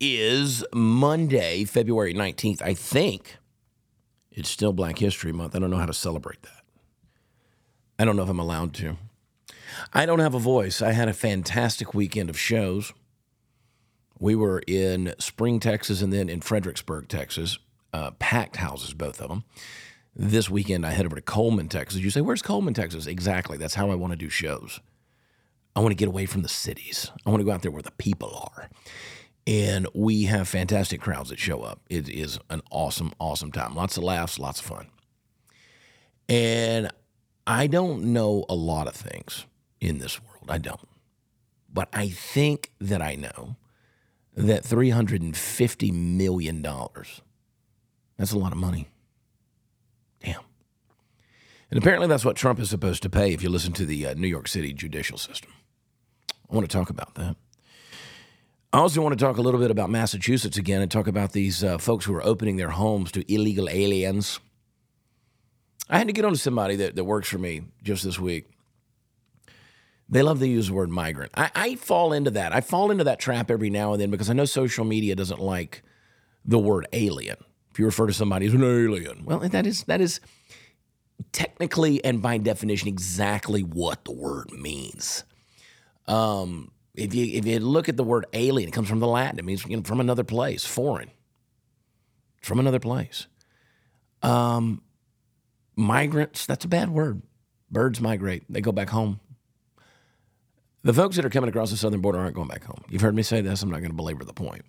is Monday, February 19th. I think it's still Black History Month. I don't know how to celebrate that. I don't know if I'm allowed to. I don't have a voice. I had a fantastic weekend of shows. We were in Spring, Texas, and then in Fredericksburg, Texas. Uh, packed houses, both of them. This weekend, I head over to Coleman, Texas. You say, Where's Coleman, Texas? Exactly. That's how I want to do shows. I want to get away from the cities. I want to go out there where the people are. And we have fantastic crowds that show up. It is an awesome, awesome time. Lots of laughs, lots of fun. And I don't know a lot of things in this world. I don't. But I think that I know that $350 million, that's a lot of money. Damn. And apparently that's what Trump is supposed to pay if you listen to the uh, New York City judicial system. I want to talk about that. I also want to talk a little bit about Massachusetts again and talk about these uh, folks who are opening their homes to illegal aliens. I had to get on to somebody that, that works for me just this week. They love to use the word migrant. I, I fall into that. I fall into that trap every now and then because I know social media doesn't like the word alien. If you refer to somebody as an alien, well, that is that is technically and by definition exactly what the word means. Um, if you if you look at the word alien, it comes from the Latin. It means you know, from another place, foreign, from another place. Um, migrants, that's a bad word. Birds migrate; they go back home. The folks that are coming across the southern border aren't going back home. You've heard me say this. I'm not going to belabor the point.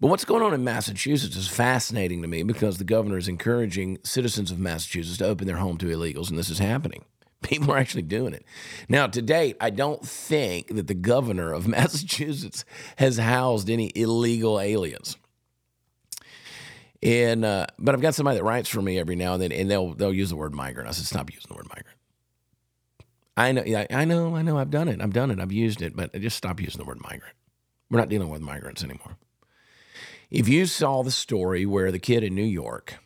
But what's going on in Massachusetts is fascinating to me because the governor is encouraging citizens of Massachusetts to open their home to illegals, and this is happening. People are actually doing it. Now, to date, I don't think that the governor of Massachusetts has housed any illegal aliens. And uh, but I've got somebody that writes for me every now and then, and they'll they'll use the word migrant. I said, stop using the word migrant. I know, I know, I know. I've done it. I've done it. I've used it, but just stop using the word migrant. We're not dealing with migrants anymore. If you saw the story where the kid in New York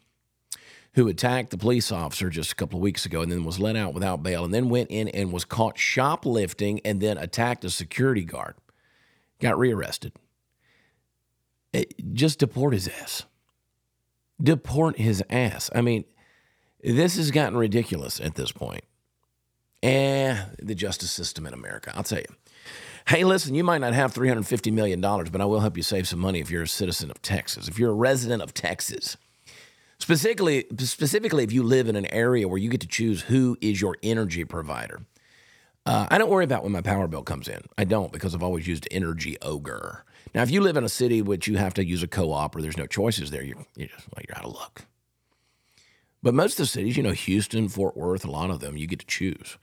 who attacked the police officer just a couple of weeks ago and then was let out without bail and then went in and was caught shoplifting and then attacked a security guard, got rearrested. It, just deport his ass. Deport his ass. I mean, this has gotten ridiculous at this point. Eh, the justice system in America, I'll tell you. Hey, listen, you might not have $350 million, but I will help you save some money if you're a citizen of Texas. If you're a resident of Texas, specifically, specifically if you live in an area where you get to choose who is your energy provider. Uh, I don't worry about when my power bill comes in. I don't because I've always used Energy Ogre. Now, if you live in a city which you have to use a co-op or there's no choices there, you're, you're just well, you're out of luck. But most of the cities, you know, Houston, Fort Worth, a lot of them, you get to choose.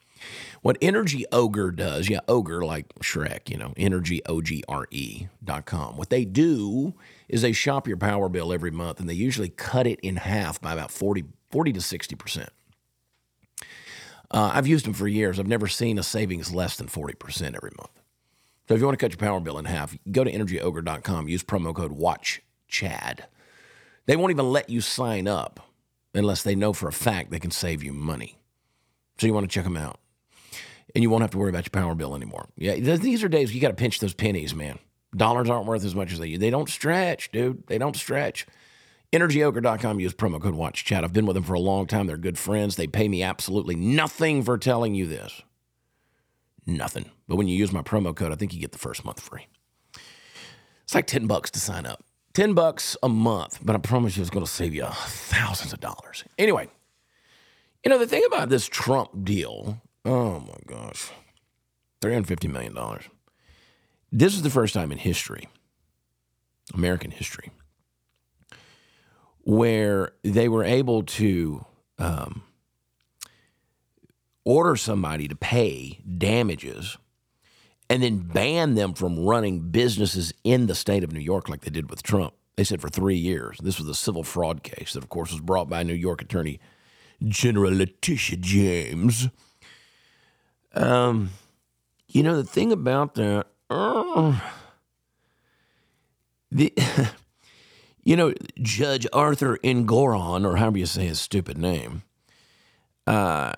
What Energy Ogre does, yeah, Ogre like Shrek, you know, Energy O G R E dot com. What they do is they shop your power bill every month and they usually cut it in half by about 40, 40 to 60%. Uh, I've used them for years. I've never seen a savings less than 40% every month. So if you want to cut your power bill in half, go to energyogre.com, use promo code WATCHCHAD. They won't even let you sign up unless they know for a fact they can save you money. So you want to check them out and you won't have to worry about your power bill anymore. Yeah, these are days you got to pinch those pennies, man. Dollars aren't worth as much as they they don't stretch, dude. They don't stretch. EnergyOgre.com. Use promo code Watch Chad. I've been with them for a long time. They're good friends. They pay me absolutely nothing for telling you this. Nothing. But when you use my promo code, I think you get the first month free. It's like 10 bucks to sign up. 10 bucks a month, but I promise you it's going to save you thousands of dollars. Anyway, you know, the thing about this Trump deal Oh my gosh. $350 million. This is the first time in history, American history, where they were able to um, order somebody to pay damages and then ban them from running businesses in the state of New York like they did with Trump. They said for three years. This was a civil fraud case that, of course, was brought by New York Attorney General Letitia James. Um, you know, the thing about that, the, you know, Judge Arthur Engoron, or however you say his stupid name, uh,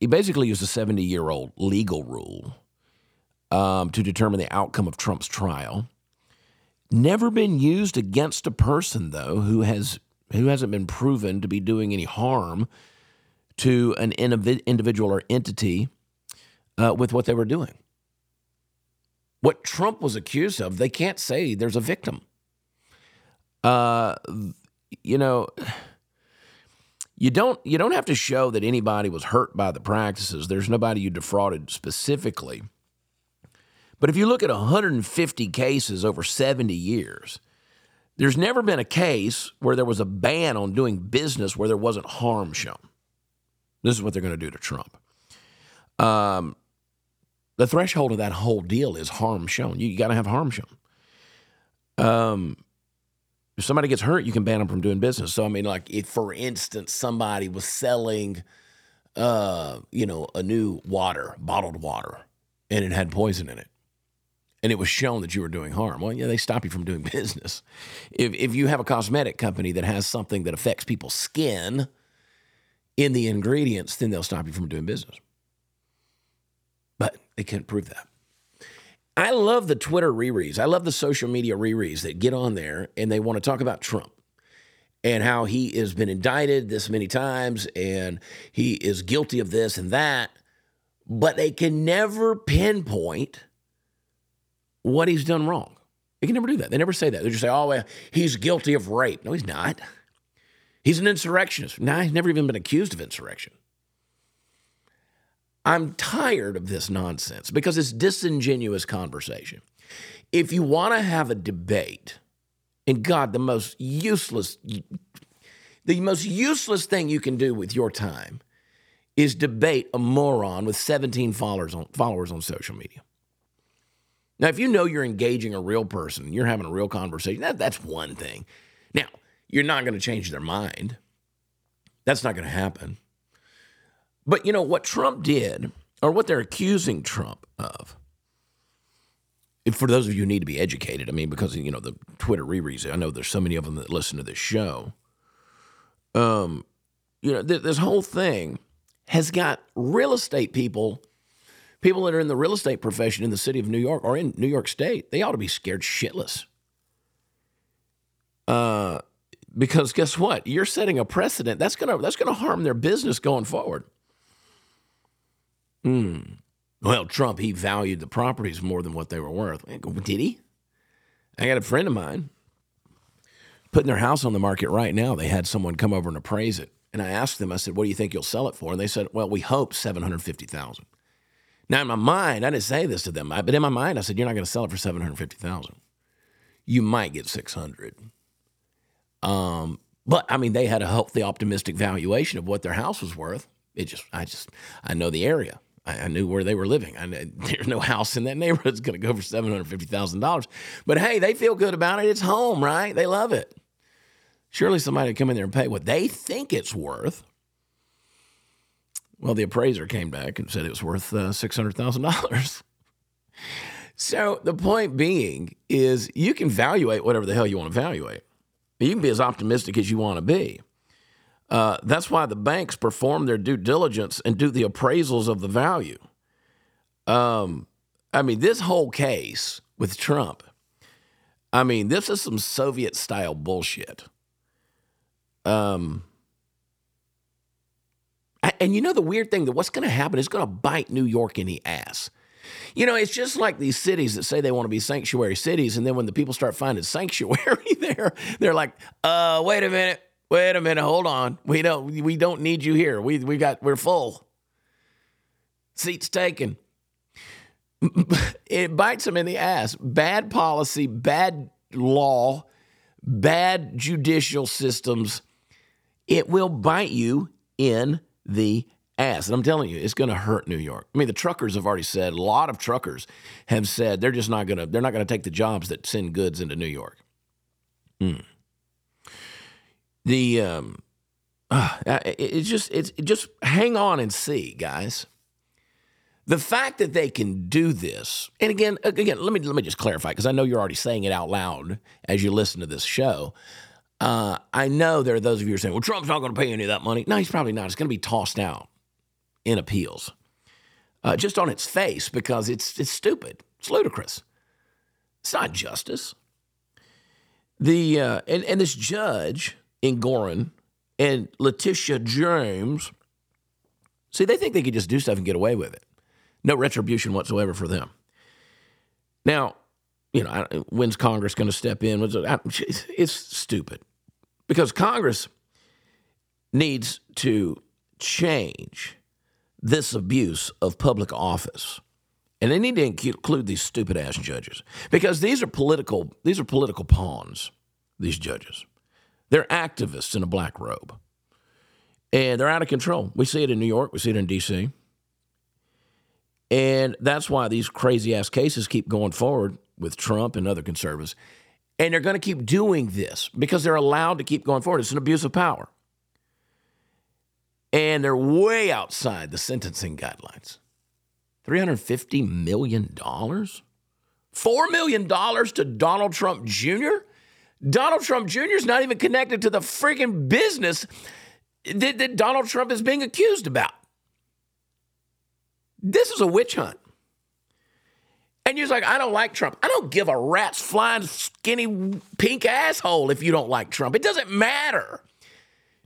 he basically used a 70 year old legal rule um, to determine the outcome of Trump's trial. Never been used against a person though who has who hasn't been proven to be doing any harm to an individual or entity uh, with what they were doing. What Trump was accused of, they can't say there's a victim. Uh, you know, you don't you don't have to show that anybody was hurt by the practices. There's nobody you defrauded specifically. But if you look at 150 cases over 70 years, there's never been a case where there was a ban on doing business where there wasn't harm shown. This is what they're going to do to Trump. Um, the threshold of that whole deal is harm shown. You, you got to have harm shown. Um, if somebody gets hurt, you can ban them from doing business. So I mean, like if, for instance, somebody was selling, uh, you know, a new water, bottled water, and it had poison in it, and it was shown that you were doing harm. Well, yeah, they stop you from doing business. If if you have a cosmetic company that has something that affects people's skin in the ingredients, then they'll stop you from doing business. But they can't prove that. I love the Twitter rereads. I love the social media rereads that get on there and they want to talk about Trump and how he has been indicted this many times and he is guilty of this and that, but they can never pinpoint what he's done wrong. They can never do that. They never say that. They just say, oh, well, he's guilty of rape. No, he's not. He's an insurrectionist. No, he's never even been accused of insurrection. I'm tired of this nonsense because it's disingenuous conversation. If you want to have a debate, and God, the most useless, the most useless thing you can do with your time is debate a moron with 17 followers on, followers on social media. Now, if you know you're engaging a real person, you're having a real conversation, that, that's one thing. Now, you're not going to change their mind. That's not going to happen. But you know what Trump did, or what they're accusing Trump of. For those of you who need to be educated, I mean, because you know the Twitter rereads, I know there's so many of them that listen to this show. Um, you know, th- this whole thing has got real estate people, people that are in the real estate profession in the city of New York or in New York State, they ought to be scared shitless. Uh, because guess what? You're setting a precedent that's gonna that's gonna harm their business going forward. Hmm. Well, Trump, he valued the properties more than what they were worth. Did he? I got a friend of mine putting their house on the market right now. They had someone come over and appraise it. And I asked them, I said, what do you think you'll sell it for? And they said, well, we hope 750000 Now, in my mind, I didn't say this to them, but in my mind, I said, you're not going to sell it for 750000 You might get 600 um, But, I mean, they had a healthy, optimistic valuation of what their house was worth. It just, I just, I know the area. I, knew where they were living. I, there's no house in that neighborhood that's going to go for seven hundred fifty thousand dollars. But hey, they feel good about it. It's home, right? They love it. Surely somebody would come in there and pay what they think it's worth. Well, the appraiser came back and said it was worth uh, six hundred thousand dollars. So the point being is, you can evaluate whatever the hell you want to evaluate. You can be as optimistic as you want to be. Uh, that's why the banks perform their due diligence and do the appraisals of the value. Um, I mean, this whole case with Trump, I mean, this is some Soviet style bullshit. Um, and you know the weird thing that what's going to happen is going to bite New York in the ass. You know, it's just like these cities that say they want to be sanctuary cities, and then when the people start finding sanctuary there, they're like, "Uh, wait a minute, Wait a minute, hold on. We don't we don't need you here. We we got we're full. Seats taken. It bites them in the ass. Bad policy, bad law, bad judicial systems. It will bite you in the ass. And I'm telling you, it's going to hurt New York. I mean, the truckers have already said, a lot of truckers have said they're just not going to, they're not going to take the jobs that send goods into New York. Mm the um, uh, it's just it's it just hang on and see, guys. The fact that they can do this, and again, again, let me let me just clarify because I know you're already saying it out loud as you listen to this show. Uh, I know there are those of you who are saying, "Well, Trump's not going to pay any of that money." No, he's probably not. It's going to be tossed out in appeals, uh, just on its face because it's it's stupid. It's ludicrous. It's not justice. The uh, and, and this judge Engoron and Letitia James, see, they think they could just do stuff and get away with it. No retribution whatsoever for them. Now, you know, when's Congress going to step in? It's stupid because Congress needs to change this abuse of public office. And they need to include these stupid ass judges because these are political these are political pawns, these judges. They're activists in a black robe. And they're out of control. We see it in New York, we see it in DC. And that's why these crazy ass cases keep going forward with Trump and other conservatives. And they're going to keep doing this because they're allowed to keep going forward. It's an abuse of power. And they're way outside the sentencing guidelines. $350 million? $4 million to Donald Trump Jr.? Donald Trump Jr. is not even connected to the freaking business that, that Donald Trump is being accused about. This is a witch hunt. And you're like, I don't like Trump. I don't give a rat's flying skinny pink asshole if you don't like Trump. It doesn't matter.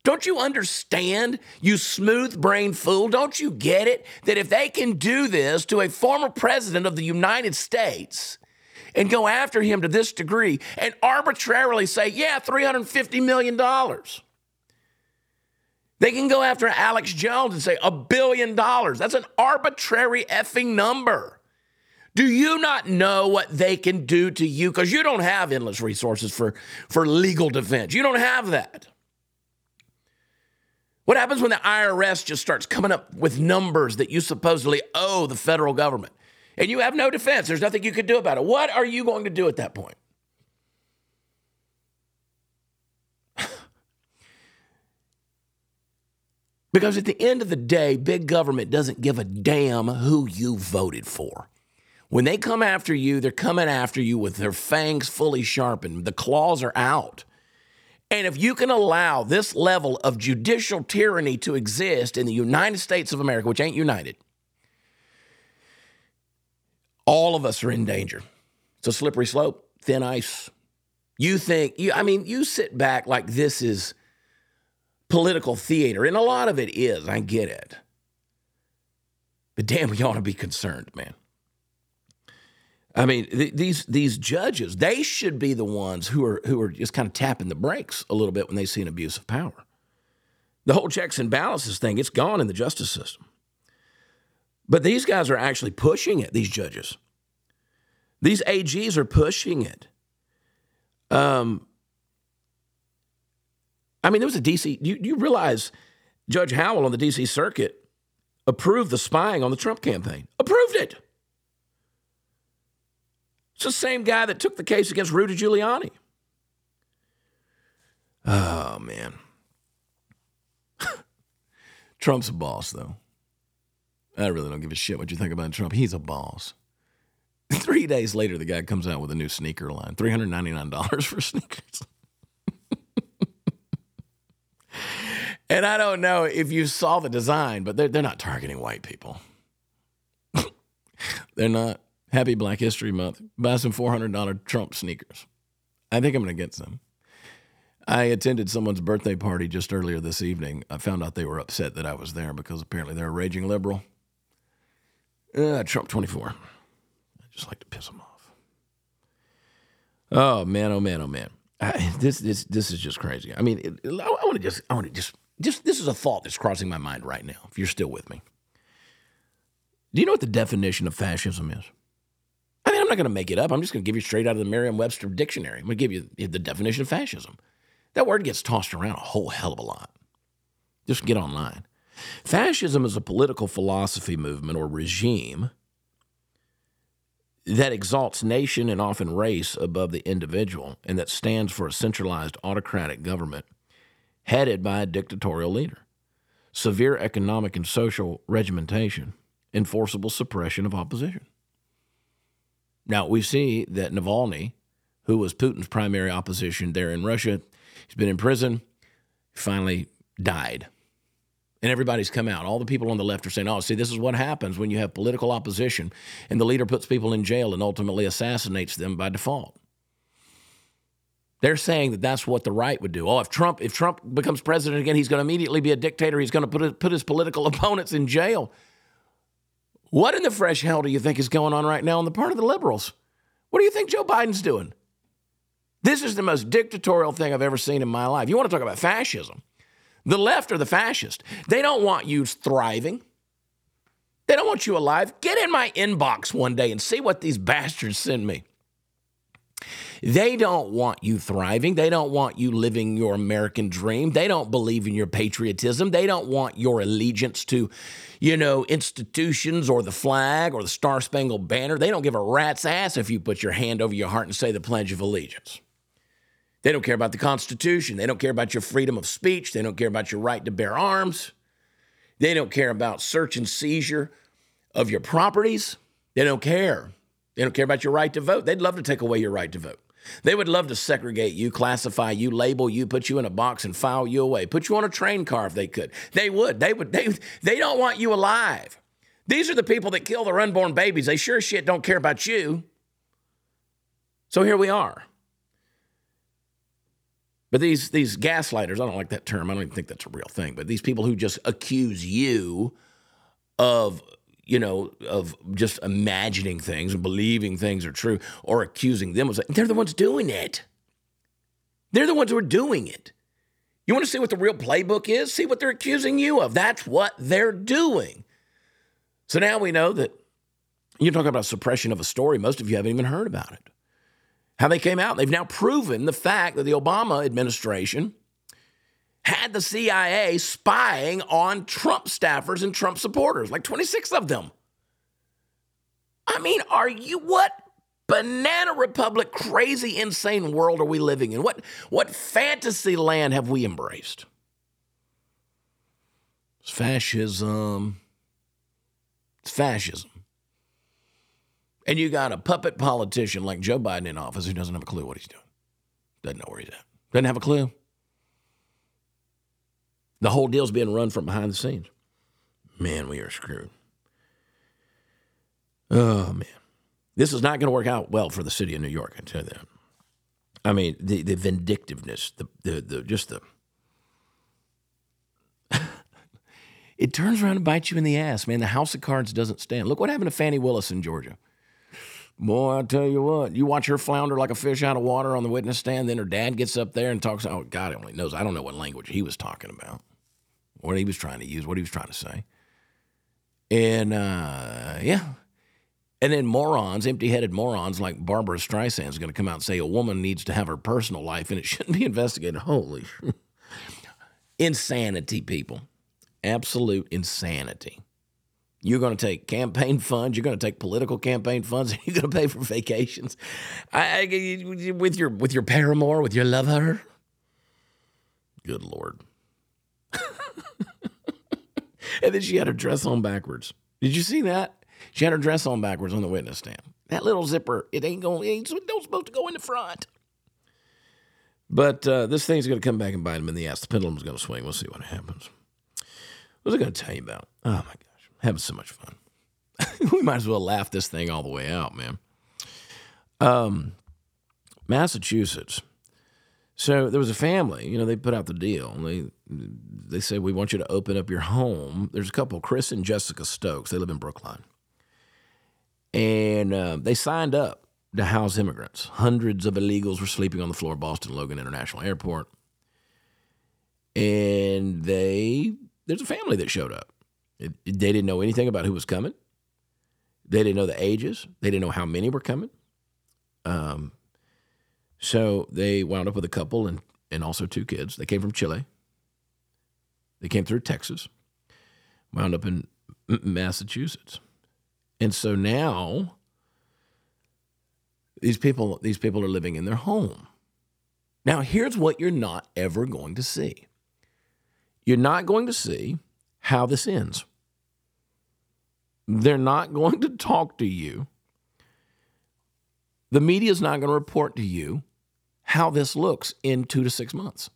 Don't you understand, you smooth brain fool? Don't you get it? That if they can do this to a former president of the United States and go after him to this degree and arbitrarily say, yeah, $350 million. They can go after Alex Jones and say a billion dollars. That's an arbitrary effing number. Do you not know what they can do to you? Because you don't have endless resources for, for legal defense. You don't have that. What happens when the IRS just starts coming up with numbers that you supposedly owe the federal government and you have no defense? There's nothing you can do about it. What are you going to do at that point? because at the end of the day, big government doesn't give a damn who you voted for. When they come after you, they're coming after you with their fangs fully sharpened. The claws are out. And if you can allow this level of judicial tyranny to exist in the United States of America, which ain't united, all of us are in danger. It's a slippery slope, thin ice. You think, you, I mean, you sit back like this is political theater, and a lot of it is. I get it. But damn, we ought to be concerned, man. I mean, th- these these judges, they should be the ones who are who are just kind of tapping the brakes a little bit when they see an abuse of power. The whole checks and balances thing, it's gone in the justice system. But these guys are actually pushing it, these judges. These AGs are pushing it. Um, I mean, there was a DC, you, you realize Judge Howell on the DC circuit approved the spying on the Trump campaign, approved it. It's the same guy that took the case against Rudy Giuliani. Oh, man. Trump's a boss, though. I really don't give a shit what you think about Trump. He's a boss. Three days later, the guy comes out with a new sneaker line $399 for sneakers. and I don't know if you saw the design, but they're, they're not targeting white people. they're not. Happy Black History Month. Buy some $400 Trump sneakers. I think I'm going to get some. I attended someone's birthday party just earlier this evening. I found out they were upset that I was there because apparently they're a raging liberal. Uh, Trump 24. I just like to piss him off. Oh man, oh man, oh man. I, this this this is just crazy. I mean, it, I, I want to just I want to just just this is a thought that's crossing my mind right now. If you're still with me, do you know what the definition of fascism is? I mean, I'm not going to make it up. I'm just going to give you straight out of the Merriam-Webster dictionary. I'm going to give you the definition of fascism. That word gets tossed around a whole hell of a lot. Just get online. Fascism is a political philosophy movement or regime that exalts nation and often race above the individual and that stands for a centralized autocratic government headed by a dictatorial leader, severe economic and social regimentation, enforceable suppression of opposition. Now, we see that Navalny, who was Putin's primary opposition there in Russia, he's been in prison, finally died. And everybody's come out. All the people on the left are saying, oh, see, this is what happens when you have political opposition and the leader puts people in jail and ultimately assassinates them by default. They're saying that that's what the right would do. Oh, if Trump if Trump becomes president again, he's going to immediately be a dictator. He's going to put put his political opponents in jail. What in the fresh hell do you think is going on right now on the part of the liberals? What do you think Joe Biden's doing? This is the most dictatorial thing I've ever seen in my life. You want to talk about fascism? The left are the fascist. They don't want you thriving. They don't want you alive. Get in my inbox one day and see what these bastards send me. They don't want you thriving. They don't want you living your American dream. They don't believe in your patriotism. They don't want your allegiance to, you know, institutions or the flag or the Star Spangled Banner. They don't give a rat's ass if you put your hand over your heart and say the Pledge of Allegiance. They don't care about the Constitution. They don't care about your freedom of speech. They don't care about your right to bear arms. They don't care about search and seizure of your properties. They don't care. They don't care about your right to vote. They'd love to take away your right to vote. They would love to segregate you, classify you, label you, put you in a box and file you away, put you on a train car if they could. They would. They would. They, they don't want you alive. These are the people that kill their unborn babies. They sure shit don't care about you. So here we are. But these these gaslighters, I don't like that term. I don't even think that's a real thing. But these people who just accuse you of you know, of just imagining things and believing things are true or accusing them of they're the ones doing it. They're the ones who are doing it. You want to see what the real playbook is? See what they're accusing you of. That's what they're doing. So now we know that you're talking about suppression of a story. Most of you haven't even heard about it. How they came out. They've now proven the fact that the Obama administration had the CIA spying on Trump staffers and Trump supporters, like 26 of them. I mean, are you what banana republic crazy insane world are we living in? What what fantasy land have we embraced? It's fascism. It's fascism. And you got a puppet politician like Joe Biden in office who doesn't have a clue what he's doing. Doesn't know where he's at. Doesn't have a clue. The whole deal's being run from behind the scenes. Man, we are screwed. Oh, man. This is not going to work out well for the city of New York, I tell you that. I mean, the, the vindictiveness, the, the, the just the. it turns around and bites you in the ass, man. The house of cards doesn't stand. Look what happened to Fani Willis in Georgia. Boy, I tell you what, you watch her flounder like a fish out of water on the witness stand. Then her dad gets up there and talks. Oh, God only knows. I don't know what language he was talking about, what he was trying to use, what he was trying to say. And uh, yeah. And then morons, empty headed morons like Barbra Streisand is going to come out and say a woman needs to have her personal life and it shouldn't be investigated. Holy insanity, people. Absolute insanity. You're going to take campaign funds. You're going to take political campaign funds. And you're going to pay for vacations. I, I, with your with your paramour, with your lover. Good lord. and then she had her dress on backwards. Did you see that? She had her dress on backwards on the witness stand. That little zipper, it ain't going. It ain't supposed to go in the front. But uh, this thing's going to come back and bite him in the ass. The pendulum's going to swing. We'll see what happens. What was I going to tell you about? Oh my God having so much fun. we might as well laugh this thing all the way out, man. Um, Massachusetts. So there was a family, you know, they put out the deal. They they said we want you to open up your home. There's a couple, Chris and Jessica Stokes. They live in Brookline, and uh, they signed up to house immigrants. Hundreds of illegals were sleeping on the floor of Boston Logan International Airport, and they there's a family that showed up. They didn't know anything about who was coming. They didn't know the ages. They didn't know how many were coming. Um, so they wound up with a couple and, and also two kids. They came from Chile. They came through Texas, wound up in Massachusetts. And so now these people these people are living in their home. Now here's what you're not ever going to see. You're not going to see how this ends. They're not going to talk to you. The media is not going to report to you how this looks in two to six months.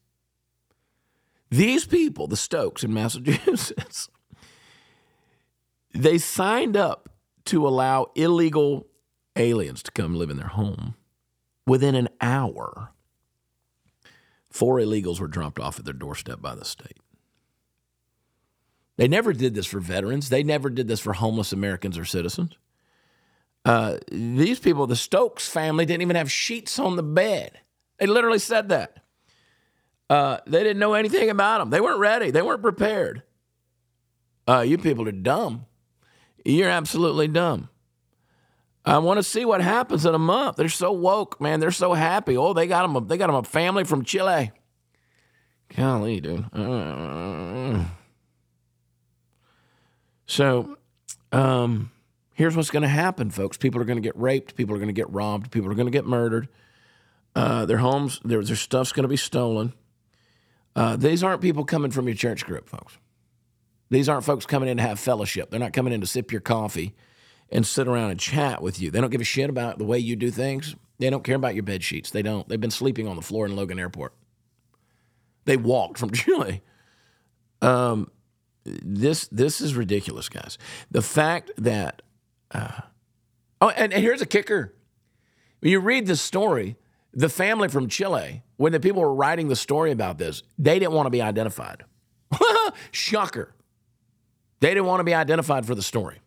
These people, the Stokes in Massachusetts, they signed up to allow illegal aliens to come live in their home. Within an hour, Four illegals were dropped off at their doorstep by the state. They never did this for veterans. They never did this for homeless Americans or citizens. Uh, these people, the Stokes family, didn't even have sheets on the bed. They literally said that. Uh, they didn't know anything about them. They weren't ready. They weren't prepared. Uh, you people are dumb. You're absolutely dumb. I want to see what happens in a month. They're so woke, man. They're so happy. Oh, they got them. A, they got them a family from Chile. Golly, dude. Uh, so, um, here's what's going to happen, folks. People are going to get raped. People are going to get robbed. People are going to get murdered. Uh, their homes, their, their stuff's going to be stolen. Uh, these aren't people coming from your church group, folks. These aren't folks coming in to have fellowship. They're not coming in to sip your coffee and sit around and chat with you. They don't give a shit about the way you do things. They don't care about your bed sheets. They don't. They've been sleeping on the floor in Logan Airport. They walked from Chile. Um, this this is ridiculous, guys. The fact that uh, oh, and, and here's a kicker. When you read the story, the family from Chile, when the people were writing the story about this, they didn't want to be identified. Shocker. They didn't want to be identified for the story.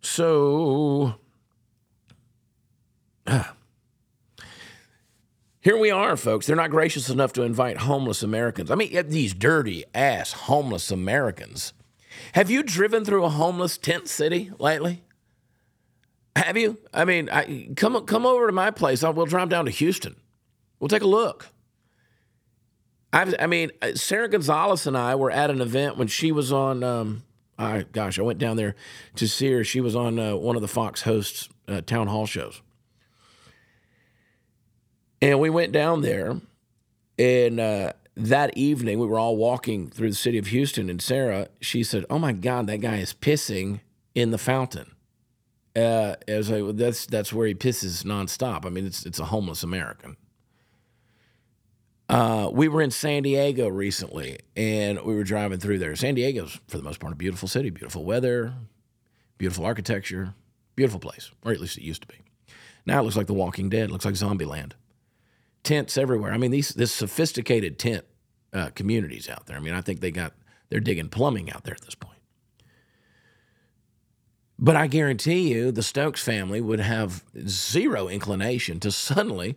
So uh, here we are, folks. They're not gracious enough to invite homeless Americans. I mean, these dirty ass homeless Americans. Have you driven through a homeless tent city lately? Have you? I mean, I, come come over to my place. I, we'll drive down to Houston. We'll take a look. I've, i mean, Sara Gonzales and I were at an event when she was on. Um, I gosh, I went down there to see her. She was on uh, one of the Fox hosts uh, town hall shows, and we went down there. And uh, that evening, we were all walking through the city of Houston, and Sara, she said, "Oh my God, that guy is pissing in the fountain." Uh, I was like, well, that's that's where he pisses nonstop. I mean, it's it's a homeless American. Uh, we were in San Diego recently, and we were driving through there. San Diego's, for the most part, a beautiful city, beautiful weather, beautiful architecture, beautiful place, or at least it used to be. Now it looks like The Walking Dead. It looks like Zombie Land. Tents everywhere. I mean, these this sophisticated tent uh, communities out there. I mean, I think they got they're digging plumbing out there at this point. But I guarantee you, the Stokes family would have zero inclination to suddenly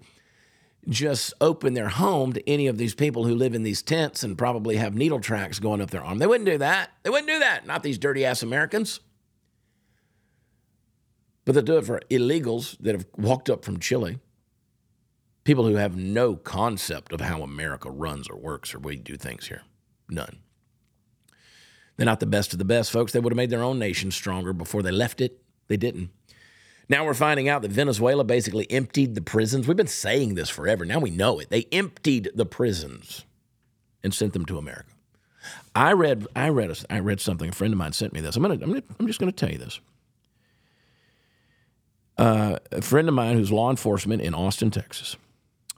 just open their home to any of these people who live in these tents and probably have needle tracks going up their arm. They wouldn't do that. They wouldn't do that. Not these dirty ass Americans. But they'll do it for illegals that have walked up from Chile. People who have no concept of how America runs or works or we do things here. None. They're not the best of the best, folks. They would have made their own nation stronger before they left it. They didn't. Now we're finding out that Venezuela basically emptied the prisons. We've been saying this forever. Now we know it. They emptied the prisons and sent them to America. I read, I read, I read something. A friend of mine sent me this. I'm gonna, I'm, gonna, I'm just gonna tell you this. Uh, a friend of mine who's law enforcement in Austin, Texas,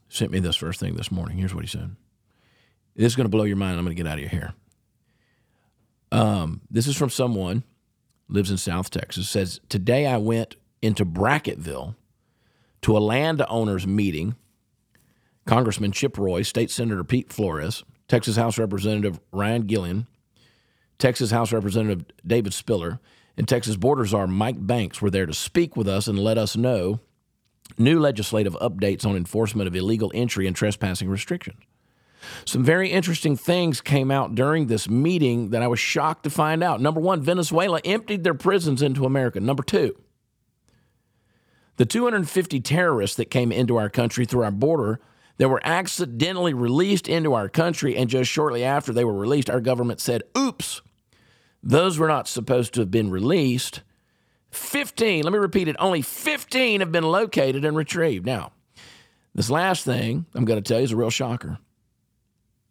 sent me this first thing this morning. Here's what he said. This is going to blow your mind. I'm going to get out of your hair. Um, this is from someone lives in South Texas. Says today I went into Brackettville to a landowners meeting. Congressman Chip Roy, State Senator Pete Flores, Texas House Representative Ryan Guillen, Texas House Representative David Spiller, and Texas Border Czar Mike Banks were there to speak with us and let us know new legislative updates on enforcement of illegal entry and trespassing restrictions. Some very interesting things came out during this meeting that I was shocked to find out. Number one, Venezuela emptied their prisons into America. Number two, the 250 terrorists that came into our country through our border that were accidentally released into our country, and just shortly after they were released, our government said, oops, those were not supposed to have been released. 15, let me repeat it, only 15 have been located and retrieved. Now, this last thing I'm going to tell you is a real shocker.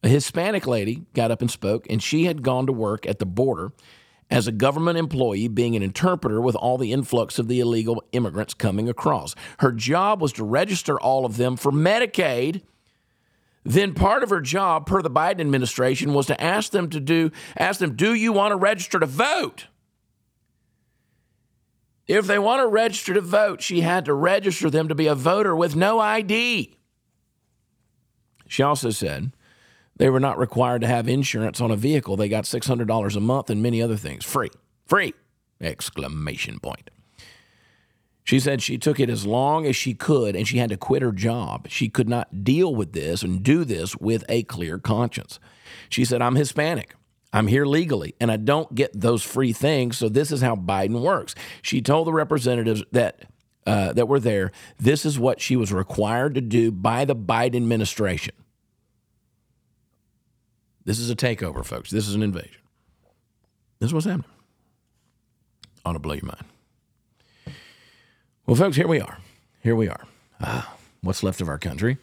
A Hispanic lady got up and spoke, and she had gone to work at the border as a government employee, being an interpreter with all the influx of the illegal immigrants coming across. Her job was to register all of them for Medicaid. Then part of her job, per the Biden administration, was to ask them to do ask them, do you want to register to vote? If they want to register to vote, she had to register them to be a voter with no ID. She also said they were not required to have insurance on a vehicle. They got $600 a month and many other things. Free. Free. Exclamation point. She said she took it as long as she could and she had to quit her job. She could not deal with this and do this with a clear conscience. She said, I'm Hispanic. I'm here legally and I don't get those free things. So this is how Biden works. She told the representatives that uh, that were there, this is what she was required to do by the Biden administration. This is a takeover, folks. This is an invasion. This is what's happening. Ought to blow your mind. Well, folks, here we are. Here we are. Ah, what's left of our country?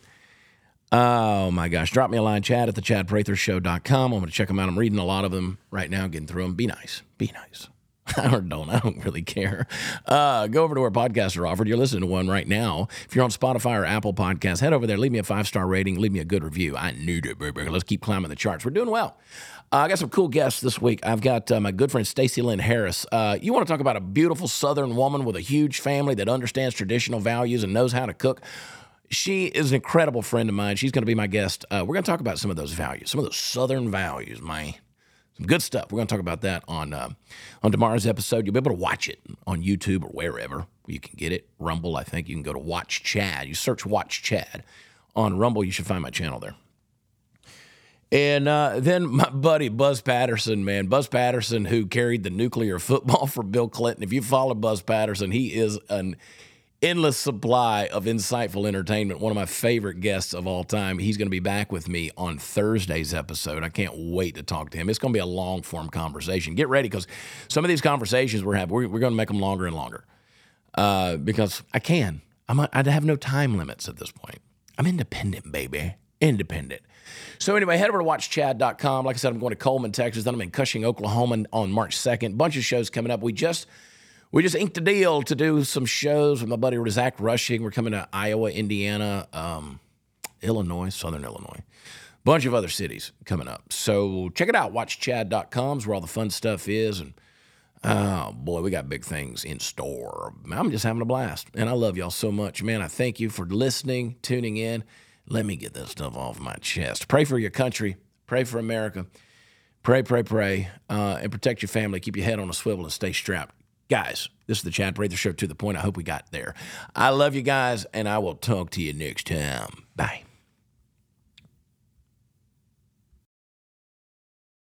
Oh my gosh. Drop me a line, chat at the chadprathershow.com. I'm going to check them out. I'm reading a lot of them right now, getting through them. Be nice. Be nice. I don't. I don't really care. Uh, go over to where podcasts are offered. You're listening to one right now. If you're on Spotify or Apple Podcasts, head over there. Leave me a five star rating. Leave me a good review. I need it, baby. Let's keep climbing the charts. We're doing well. Uh, I got some cool guests this week. I've got uh, my good friend Stacy Lyn Harris. Uh, you want to talk about a beautiful Southern woman with a huge family that understands traditional values and knows how to cook? She is an incredible friend of mine. She's going to be my guest. Uh, we're going to talk about some of those values, some of those Southern values, man some good stuff. We're going to talk about that on uh, on tomorrow's episode. You'll be able to watch it on YouTube or wherever you can get it. Rumble, I think you can go to Watch Chad. You search Watch Chad on Rumble. You should find my channel there. And uh, then my buddy Buzz Patterson, man, Buzz Patterson, who carried the nuclear football for Bill Clinton. If you follow Buzz Patterson, he is an endless supply of insightful entertainment. One of my favorite guests of all time. He's going to be back with me on Thursday's episode. I can't wait to talk to him. It's going to be a long form conversation. Get ready because some of these conversations we're having, we're, we're going to make them longer and longer uh, because I can. I'm, I have no time limits at this point. I'm independent, baby. Independent. So anyway, head over to watchchad.com. Like I said, I'm going to Coleman, Texas. Then I'm in Cushing, Oklahoma on March 2nd. Bunch of shows coming up. We just we just inked a deal to do some shows with my buddy Zach Rushing. We're coming to Iowa, Indiana, um, Illinois, Southern Illinois. Bunch of other cities coming up. So check it out. WatchChad.com is where all the fun stuff is. And oh boy, we got big things in store. I'm just having a blast. And I love y'all so much. Man, I thank you for listening, tuning in. Let me get this stuff off my chest. Pray for your country. Pray for America. Pray, pray, pray. Uh, and protect your family. Keep your head on a swivel and stay strapped. Guys, this is the Chad Prather Show to the point. I hope we got there. I love you guys, and I will talk to you next time. Bye.